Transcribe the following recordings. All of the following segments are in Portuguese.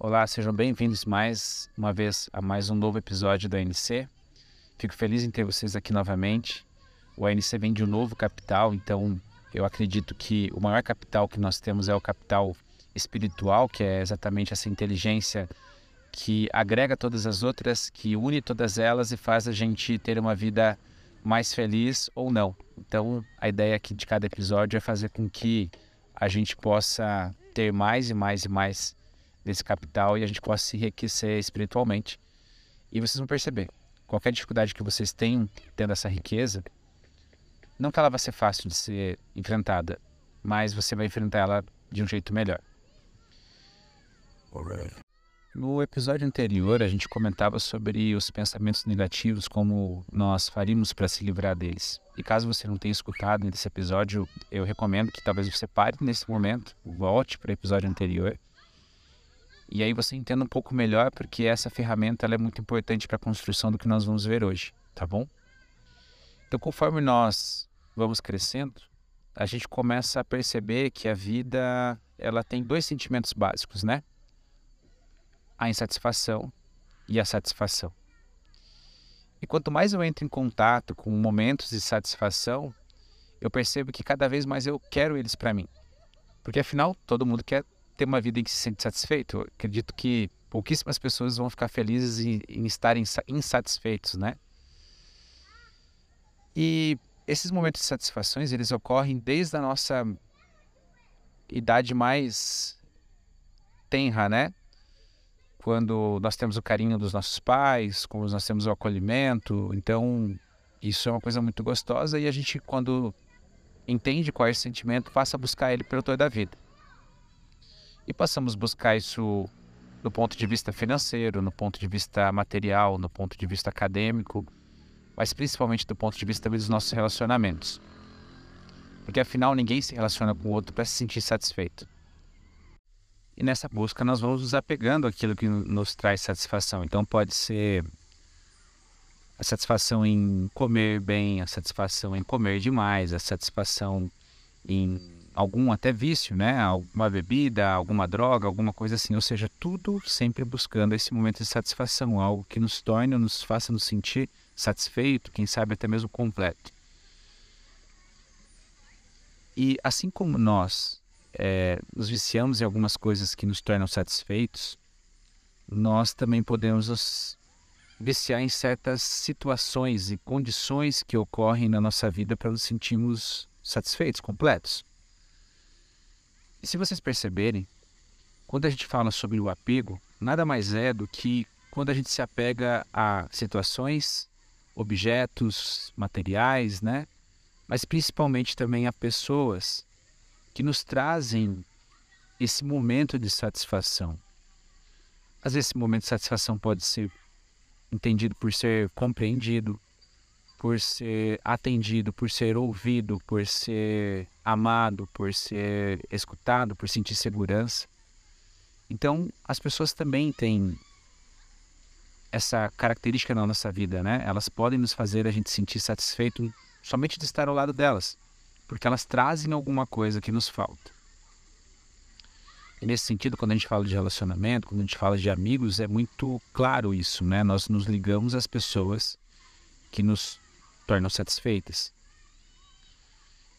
Olá, sejam bem-vindos mais uma vez a mais um novo episódio da ANC. Fico feliz em ter vocês aqui novamente. O ANC vem de um novo capital, então eu acredito que o maior capital que nós temos é o capital espiritual, que é exatamente essa inteligência que agrega todas as outras, que une todas elas e faz a gente ter uma vida mais feliz ou não. Então, a ideia aqui de cada episódio é fazer com que a gente possa ter mais e mais e mais desse capital e a gente possa se enriquecer espiritualmente. E vocês vão perceber, qualquer dificuldade que vocês tenham tendo essa riqueza, não que ela vai ser fácil de ser enfrentada, mas você vai enfrentar ela de um jeito melhor. No episódio anterior, a gente comentava sobre os pensamentos negativos, como nós faríamos para se livrar deles. E caso você não tenha escutado nesse episódio, eu recomendo que talvez você pare nesse momento, volte para o episódio anterior e aí você entenda um pouco melhor porque essa ferramenta é muito importante para a construção do que nós vamos ver hoje, tá bom? Então, conforme nós vamos crescendo, a gente começa a perceber que a vida ela tem dois sentimentos básicos, né? A insatisfação e a satisfação. E quanto mais eu entro em contato com momentos de satisfação, eu percebo que cada vez mais eu quero eles para mim. Porque afinal, todo mundo quer ter uma vida em que se sente satisfeito, acredito que pouquíssimas pessoas vão ficar felizes em, em estarem insatisfeitos, né? E esses momentos de satisfações, eles ocorrem desde a nossa idade mais tenra, né? Quando nós temos o carinho dos nossos pais, quando nós temos o acolhimento, então isso é uma coisa muito gostosa e a gente quando entende qual é esse sentimento, passa a buscar ele pelo toda a vida e passamos a buscar isso do ponto de vista financeiro, no ponto de vista material, no ponto de vista acadêmico, mas principalmente do ponto de vista dos nossos relacionamentos. Porque afinal ninguém se relaciona com o outro para se sentir satisfeito. E nessa busca nós vamos nos apegando àquilo que nos traz satisfação. Então pode ser a satisfação em comer bem, a satisfação em comer demais, a satisfação em algum até vício, né? Alguma bebida, alguma droga, alguma coisa assim. Ou seja, tudo sempre buscando esse momento de satisfação, algo que nos torne, nos faça nos sentir satisfeito, quem sabe até mesmo completo. E assim como nós é, nos viciamos em algumas coisas que nos tornam satisfeitos, nós também podemos nos viciar em certas situações e condições que ocorrem na nossa vida para nos sentirmos satisfeitos, completos. E se vocês perceberem, quando a gente fala sobre o apego, nada mais é do que quando a gente se apega a situações, objetos, materiais, né? Mas principalmente também a pessoas que nos trazem esse momento de satisfação. Às vezes esse momento de satisfação pode ser entendido por ser compreendido, por ser atendido, por ser ouvido, por ser amado, por ser escutado, por sentir segurança. Então, as pessoas também têm essa característica na nossa vida, né? Elas podem nos fazer a gente sentir satisfeito somente de estar ao lado delas, porque elas trazem alguma coisa que nos falta. E nesse sentido, quando a gente fala de relacionamento, quando a gente fala de amigos, é muito claro isso, né? Nós nos ligamos às pessoas que nos tornam satisfeitas.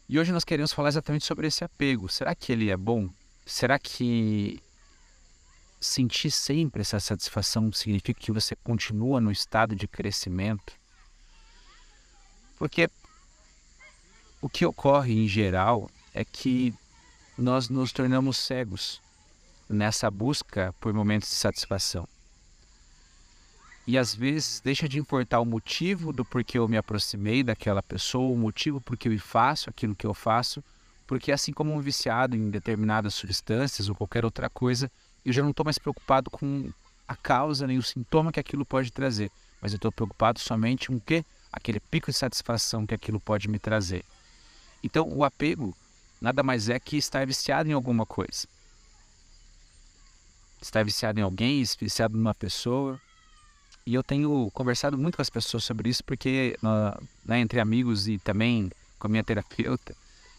E hoje nós queremos falar exatamente sobre esse apego. Será que ele é bom? Será que sentir sempre essa satisfação significa que você continua no estado de crescimento? Porque o que ocorre em geral é que nós nos tornamos cegos nessa busca por momentos de satisfação. E às vezes deixa de importar o motivo do porquê eu me aproximei daquela pessoa, o motivo por que eu faço aquilo que eu faço, porque assim como um viciado em determinadas substâncias ou qualquer outra coisa, eu já não estou mais preocupado com a causa nem o sintoma que aquilo pode trazer, mas eu estou preocupado somente com o que? Aquele pico de satisfação que aquilo pode me trazer. Então, o apego nada mais é que estar viciado em alguma coisa. Estar viciado em alguém, viciado numa pessoa, e eu tenho conversado muito com as pessoas sobre isso, porque né, entre amigos e também com a minha terapeuta,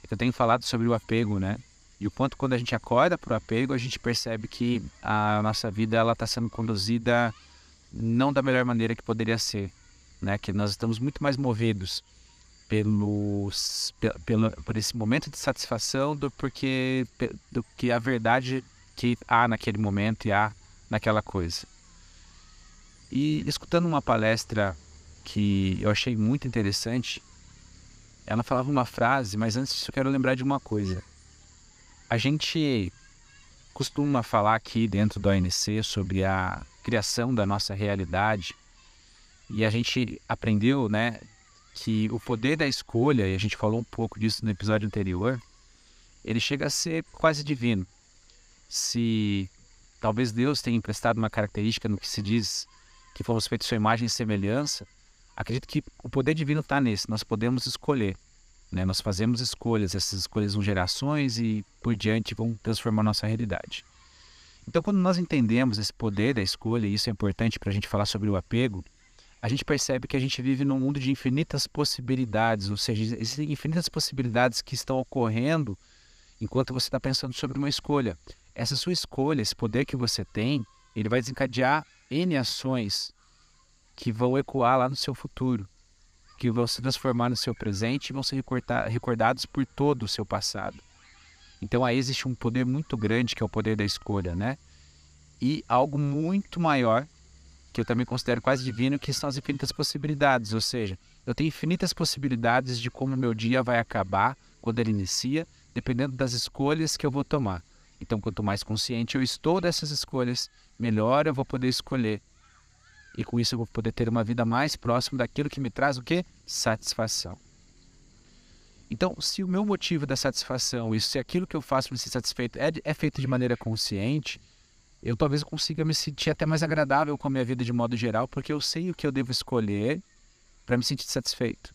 eu tenho falado sobre o apego, né? E o quanto quando a gente acorda para o apego, a gente percebe que a nossa vida ela está sendo conduzida não da melhor maneira que poderia ser, né? Que nós estamos muito mais movidos pelos, pelo, por esse momento de satisfação do porque do que a verdade que há naquele momento e há naquela coisa. E escutando uma palestra que eu achei muito interessante, ela falava uma frase, mas antes disso eu quero lembrar de uma coisa. A gente costuma falar aqui dentro do ANC sobre a criação da nossa realidade e a gente aprendeu, né, que o poder da escolha, e a gente falou um pouco disso no episódio anterior, ele chega a ser quase divino. Se talvez Deus tenha emprestado uma característica no que se diz que fomos feitos sua imagem e semelhança, acredito que o poder divino está nesse. Nós podemos escolher. Né? Nós fazemos escolhas, essas escolhas vão gerações e por diante vão transformar nossa realidade. Então, quando nós entendemos esse poder da escolha, e isso é importante para a gente falar sobre o apego, a gente percebe que a gente vive num mundo de infinitas possibilidades, ou seja, existem infinitas possibilidades que estão ocorrendo enquanto você está pensando sobre uma escolha. Essa sua escolha, esse poder que você tem, ele vai desencadear N ações que vão ecoar lá no seu futuro, que vão se transformar no seu presente e vão ser recordados por todo o seu passado. Então aí existe um poder muito grande que é o poder da escolha, né? E algo muito maior que eu também considero quase divino, que são as infinitas possibilidades, ou seja, eu tenho infinitas possibilidades de como meu dia vai acabar quando ele inicia, dependendo das escolhas que eu vou tomar. Então, quanto mais consciente eu estou dessas escolhas, melhor eu vou poder escolher e com isso eu vou poder ter uma vida mais próxima daquilo que me traz o que? Satisfação. Então, se o meu motivo da satisfação e se aquilo que eu faço para ser satisfeito é, é feito de maneira consciente, eu talvez consiga me sentir até mais agradável com a minha vida de modo geral, porque eu sei o que eu devo escolher para me sentir satisfeito.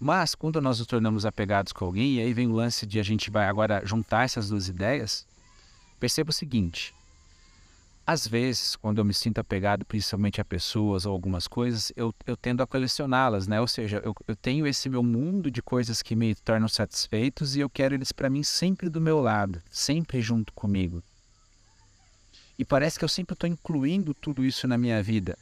Mas quando nós nos tornamos apegados com alguém, e aí vem o lance de a gente vai agora juntar essas duas ideias, perceba o seguinte: às vezes, quando eu me sinto apegado principalmente a pessoas ou algumas coisas, eu, eu tendo a colecioná-las, né? Ou seja, eu, eu tenho esse meu mundo de coisas que me tornam satisfeitos e eu quero eles para mim sempre do meu lado, sempre junto comigo. E parece que eu sempre estou incluindo tudo isso na minha vida.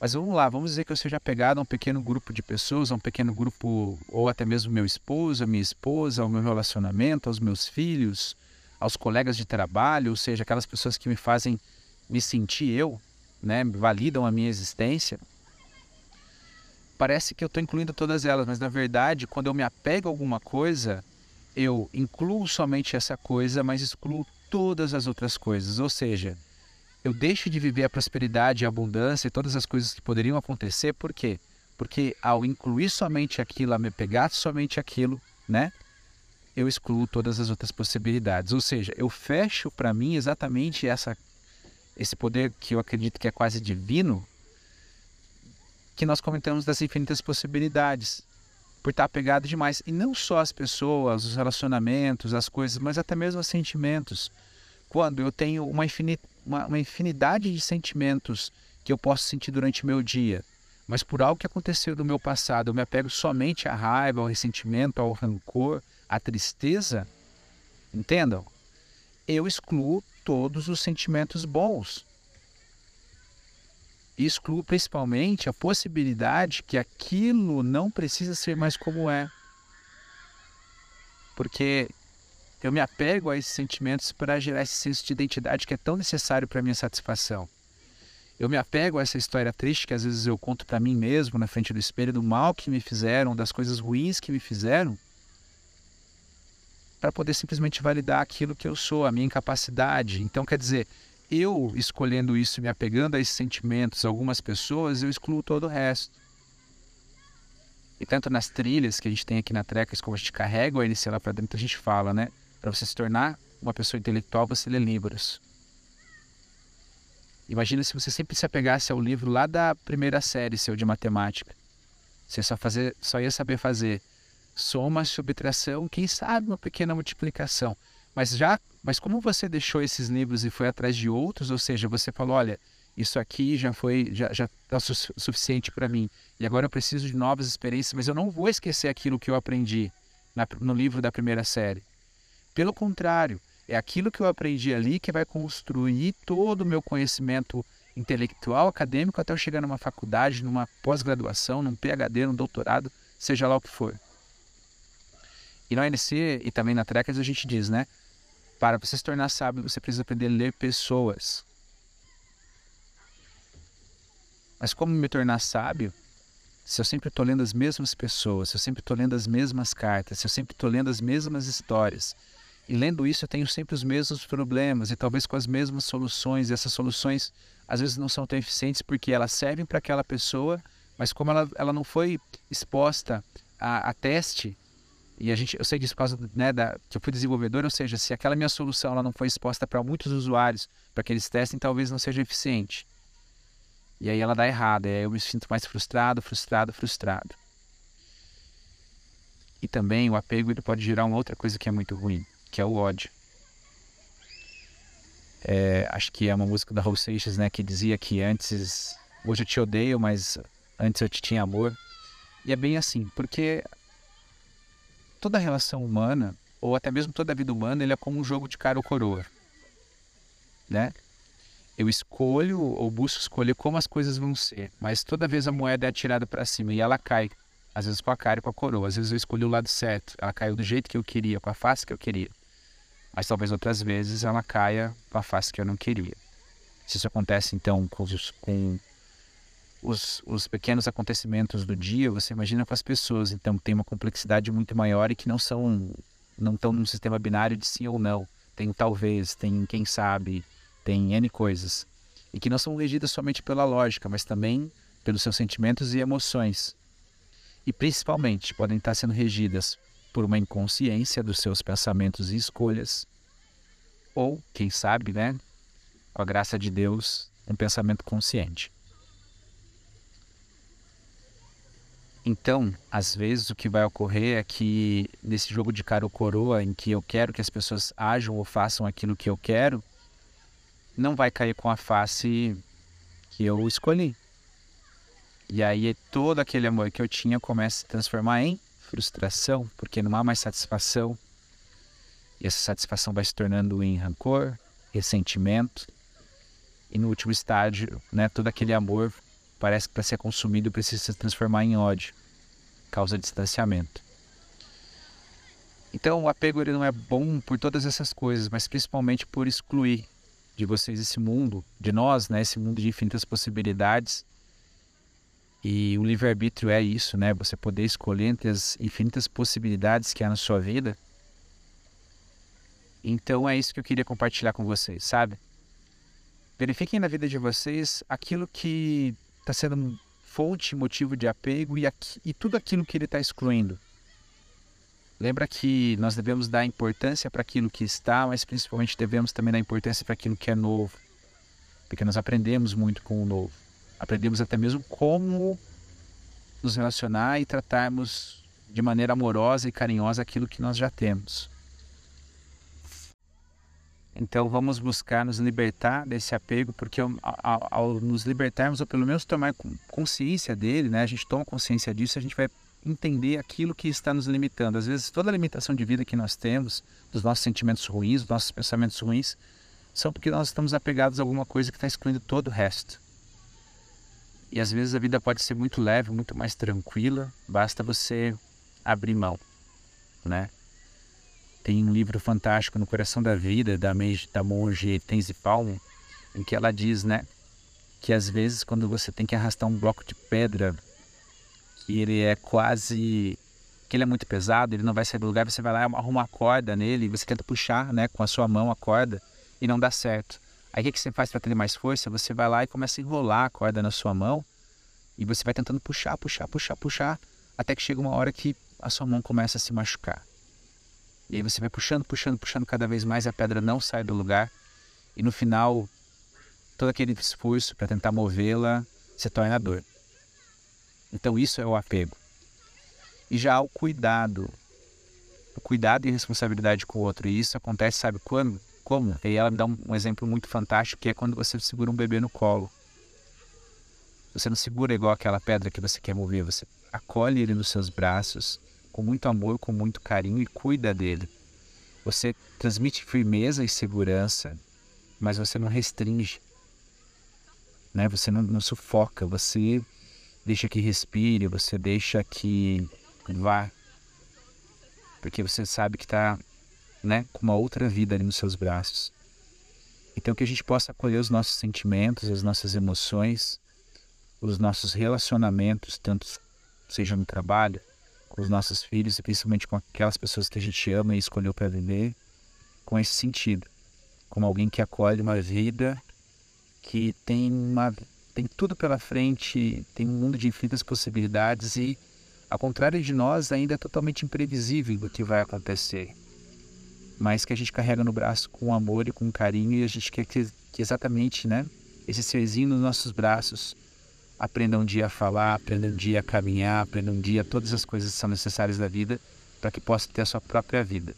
Mas vamos lá, vamos dizer que eu seja apegado a um pequeno grupo de pessoas, a um pequeno grupo, ou até mesmo meu esposo, a minha esposa, ao meu relacionamento, aos meus filhos, aos colegas de trabalho, ou seja, aquelas pessoas que me fazem me sentir eu, né, validam a minha existência, parece que eu estou incluindo todas elas, mas na verdade, quando eu me apego a alguma coisa, eu incluo somente essa coisa, mas excluo todas as outras coisas. Ou seja, eu deixo de viver a prosperidade, a abundância e todas as coisas que poderiam acontecer, por quê? Porque ao incluir somente aquilo, a me pegar somente aquilo, né? Eu excluo todas as outras possibilidades. Ou seja, eu fecho para mim exatamente essa esse poder que eu acredito que é quase divino, que nós comentamos das infinitas possibilidades, por estar apegado demais. E não só as pessoas, os relacionamentos, as coisas, mas até mesmo os sentimentos. Quando eu tenho uma, infinita, uma, uma infinidade de sentimentos que eu posso sentir durante o meu dia, mas por algo que aconteceu no meu passado, eu me apego somente à raiva, ao ressentimento, ao rancor, à tristeza, entendam? Eu excluo todos os sentimentos bons. Excluo principalmente a possibilidade que aquilo não precisa ser mais como é. Porque eu me apego a esses sentimentos para gerar esse senso de identidade que é tão necessário para minha satisfação. Eu me apego a essa história triste que às vezes eu conto para mim mesmo na frente do espelho do mal que me fizeram, das coisas ruins que me fizeram, para poder simplesmente validar aquilo que eu sou, a minha incapacidade. Então, quer dizer, eu escolhendo isso, me apegando a esses sentimentos, algumas pessoas, eu excluo todo o resto. E tanto nas trilhas que a gente tem aqui na Trecas, como a gente carrega o ANC lá para dentro, a gente fala, né? Para você se tornar uma pessoa intelectual, você lê livros. Imagina se você sempre se apegasse ao livro lá da primeira série seu de matemática. Você só, fazer, só ia saber fazer soma, subtração, quem sabe uma pequena multiplicação. Mas já, mas como você deixou esses livros e foi atrás de outros, ou seja, você falou, olha, isso aqui já foi, já está su suficiente para mim. E agora eu preciso de novas experiências, mas eu não vou esquecer aquilo que eu aprendi no livro da primeira série. Pelo contrário, é aquilo que eu aprendi ali que vai construir todo o meu conhecimento intelectual, acadêmico, até eu chegar numa faculdade, numa pós-graduação, num PhD, num doutorado, seja lá o que for. E no ANC e também na Trekkers a gente diz, né? Para você se tornar sábio, você precisa aprender a ler pessoas. Mas como me tornar sábio? Se eu sempre estou lendo as mesmas pessoas, se eu sempre estou lendo as mesmas cartas, se eu sempre estou lendo as mesmas histórias, e lendo isso eu tenho sempre os mesmos problemas e talvez com as mesmas soluções, e essas soluções às vezes não são tão eficientes porque elas servem para aquela pessoa, mas como ela, ela não foi exposta a, a teste, e a gente, eu sei disso por causa né, da, que eu fui desenvolvedor, ou seja, se aquela minha solução ela não foi exposta para muitos usuários para que eles testem, talvez não seja eficiente. E aí ela dá errado, e aí eu me sinto mais frustrado, frustrado, frustrado. E também o apego ele pode gerar uma outra coisa que é muito ruim, que é o ódio. É, acho que é uma música da Raul Seixas, né, que dizia que antes, hoje eu te odeio, mas antes eu te tinha amor. E é bem assim, porque toda relação humana, ou até mesmo toda a vida humana, ele é como um jogo de cara ou coroa, né? Eu escolho ou busco escolher como as coisas vão ser, mas toda vez a moeda é atirada para cima e ela cai, às vezes com a cara e com a coroa, às vezes eu escolhi o lado certo, ela caiu do jeito que eu queria, com a face que eu queria, mas talvez outras vezes ela caia com a face que eu não queria. Se isso acontece então com, os, com os, os, pequenos acontecimentos do dia, você imagina com as pessoas, então tem uma complexidade muito maior e que não são, não estão num sistema binário de sim ou não. Tem talvez, tem quem sabe, tem N coisas, e que não são regidas somente pela lógica, mas também pelos seus sentimentos e emoções. E principalmente podem estar sendo regidas por uma inconsciência dos seus pensamentos e escolhas, ou, quem sabe, né, com a graça de Deus, um pensamento consciente. Então, às vezes o que vai ocorrer é que nesse jogo de cara ou coroa, em que eu quero que as pessoas ajam ou façam aquilo que eu quero, não vai cair com a face que eu escolhi. E aí todo aquele amor que eu tinha começa a se transformar em frustração, porque não há mais satisfação. E essa satisfação vai se tornando em rancor, ressentimento. E no último estágio, né, todo aquele amor parece que para ser consumido precisa se transformar em ódio, causa distanciamento. Então o apego ele não é bom por todas essas coisas, mas principalmente por excluir de vocês esse mundo, de nós, né, esse mundo de infinitas possibilidades. E o livre-arbítrio é isso, né? Você poder escolher entre as infinitas possibilidades que há na sua vida. Então é isso que eu queria compartilhar com vocês, sabe? Verifiquem na vida de vocês aquilo que está sendo fonte, motivo de apego e, aqui, e tudo aquilo que ele está excluindo. Lembra que nós devemos dar importância para aquilo que está, mas principalmente devemos também dar importância para aquilo que é novo. Porque nós aprendemos muito com o novo. Aprendemos até mesmo como nos relacionar e tratarmos de maneira amorosa e carinhosa aquilo que nós já temos. Então vamos buscar nos libertar desse apego, porque ao, ao, ao, nos libertarmos, ou pelo menos tomar consciência dele, né, a gente toma consciência disso, a gente vai entender aquilo que está nos limitando. Às vezes, toda a limitação de vida que nós temos, dos nossos sentimentos ruins, dos nossos pensamentos ruins, são porque nós estamos apegados a alguma coisa que está excluindo todo o resto. E às vezes a vida pode ser muito leve, muito mais tranquila, basta você abrir mão, né? Tem um livro fantástico no Coração da Vida da, da monge Tenzi Palmo, em que ela diz, né, que às vezes quando você tem que arrastar um bloco de pedra que ele é quase que ele é muito pesado, ele não vai sair do lugar, você vai lá arruma a corda nele, você tenta puxar, né, com a sua mão a corda e não dá certo. Aí o que, que você faz para ter mais força? Você vai lá e começa a enrolar a corda na sua mão e você vai tentando puxar, puxar, puxar, puxar, até que chega uma hora que a sua mão começa a se machucar. E aí você vai puxando, puxando, puxando cada vez mais, a pedra não sai do lugar e no final todo aquele esforço para tentar movê-la se torna dor. Então isso é o apego. E já o cuidado. O cuidado e responsabilidade com o outro. E isso acontece, sabe quando? Como? E ela me dá um, um exemplo muito fantástico que é quando você segura um bebê no colo. Você não segura igual aquela pedra que você quer mover, você acolhe ele nos seus braços com muito amor, com muito carinho e cuida dele. Você transmite firmeza e segurança, mas você não restringe. Né? Você não, não sufoca, você deixa que respire, você deixa que vá. Porque você sabe que está né, com uma outra vida ali nos seus braços. Então que a gente possa acolher os nossos sentimentos, as nossas emoções, os nossos relacionamentos, tanto seja no trabalho, com os nossos filhos e principalmente com aquelas pessoas que a gente ama e escolheu para viver, com esse sentido, como alguém que acolhe uma vida que tem uma tem tudo pela frente, tem um mundo de infinitas possibilidades e ao contrário de nós, ainda é totalmente imprevisível o que vai acontecer. Mas que a gente carrega no braço com amor e com carinho e a gente quer que, que exatamente, né, esse serzinho nos nossos braços aprenda um dia a falar, aprenda um dia a caminhar, aprenda um dia todas as coisas que são necessárias da vida para que possa ter a sua própria vida.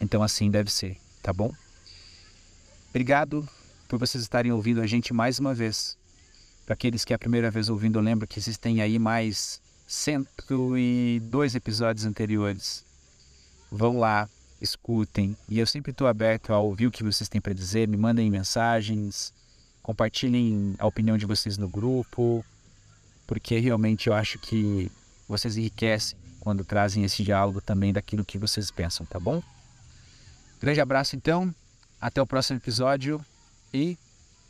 Então assim deve ser, tá bom? Obrigado por vocês estarem ouvindo a gente mais uma vez. Para aqueles que é a primeira vez ouvindo, lembro que existem aí mais 102 episódios anteriores. Vão lá, escutem. E eu sempre estou aberto a ouvir o que vocês têm para dizer. Me mandem mensagens, compartilhem a opinião de vocês no grupo, porque realmente eu acho que vocês enriquecem quando trazem esse diálogo também daquilo que vocês pensam, tá bom? Grande abraço então, até o próximo episódio e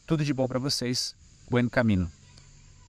tudo de bom para vocês. Buen caminho.